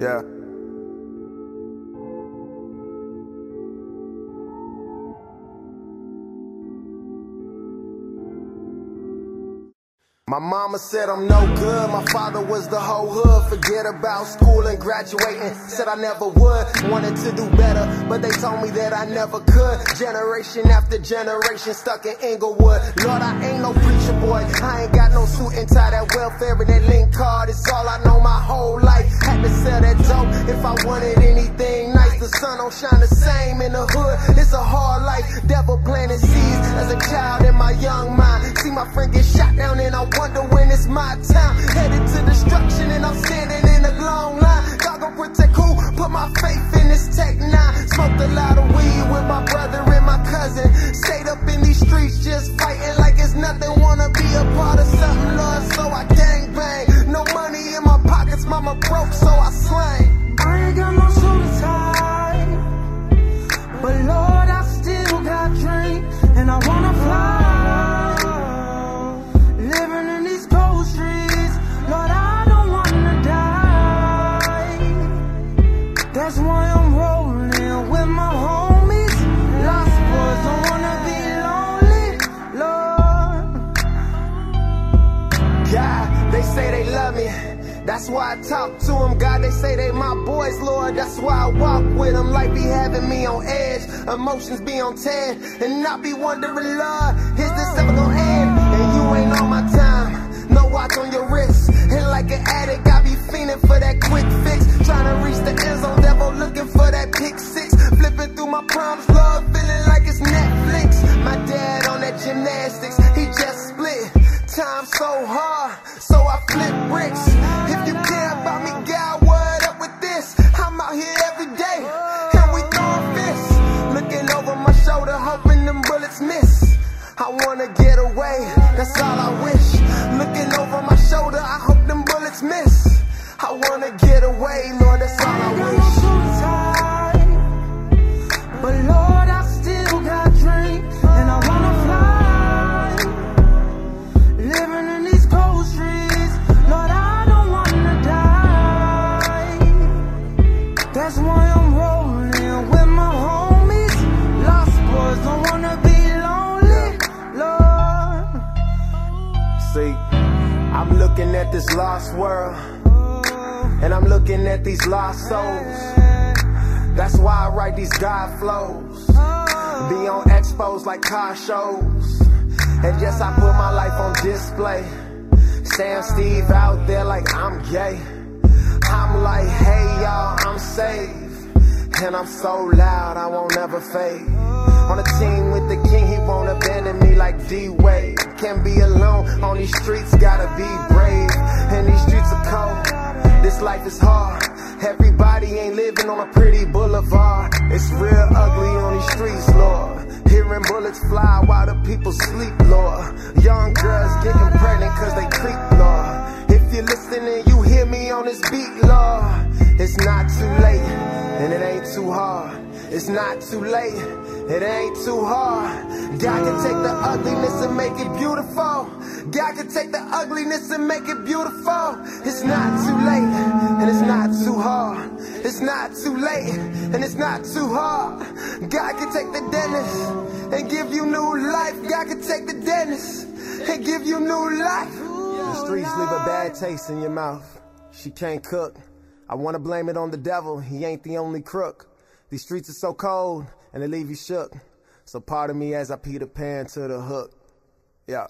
Yeah. My mama said I'm no good. My father was the whole hood. Forget about school and graduating. Said I never would. Wanted to do better, but they told me that I never could. Generation after generation stuck in Inglewood. Lord, I ain't no preacher boy. I ain't got no suit and tie. That welfare and that link card is all I know my whole life. Had to sell that dope if I wanted anything nice. The sun don't shine the same in the hood. It's a hard life. Devil planting seeds as a child in my young mind. See my friend get shot down and I wonder when it's my time. Headed to destruction and I'm standing in a long line. God gon' protect who? Put my faith in this tech nine. Smoked a lot of weed with my brother and my cousin. Stayed up in these streets just fighting like it's nothing. Wanna be a part of something, Lord, so I gang bang. No money in my pockets, mama broke, so I slang. I ain't got no God, they say they love me. That's why I talk to them. God, they say they my boys, Lord. That's why I walk with them. Like be having me on edge. Emotions be on 10. And I be wondering, Lord, is this ever gonna end? And you ain't on my time. No watch on your wrist. And like an addict, I be fiending for that quick fix. Trying to reach the end zone, devil looking for that pick six. Flipping through my prompts, Lord, so hard, so I flip bricks. If you care about me, God, what up with this? I'm out here every day, and we throwing fists. Looking over my shoulder, hoping them bullets miss. I wanna get away, that's all I wish. Looking over my shoulder, I hope them bullets miss. I wanna get away, Lord, that's all I wish. This lost world, and I'm looking at these lost souls. That's why I write these God flows. Be on expos like car shows. And yes, I put my life on display. Sam Steve out there like I'm gay. I'm like, hey y'all, I'm saved. And I'm so loud, I won't ever fade. On a team with the king, he won't abandon me like D Wade. Can't be alone on these streets, gotta be brave. And these streets are cold, this life is hard. Everybody ain't living on a pretty boulevard. It's real ugly on these streets, Lord. Hearing bullets fly while the people sleep, Lord. Young girls getting pregnant cause they creep, Lord. If you're listening, you hear me on this beat, Lord. It's not too late, and it ain't too hard. It's not too late, it ain't too hard. God can take the ugliness and make it beautiful. God can take the ugliness and make it beautiful. It's not too late, and it's not too hard. It's not too late, and it's not too hard. God can take the dentist and give you new life. God can take the dentist and give you new life. The streets leave a bad taste in your mouth. She can't cook. I wanna blame it on the devil. He ain't the only crook. These streets are so cold and they leave you shook. So pardon me as I Peter Pan to the hook. Yeah.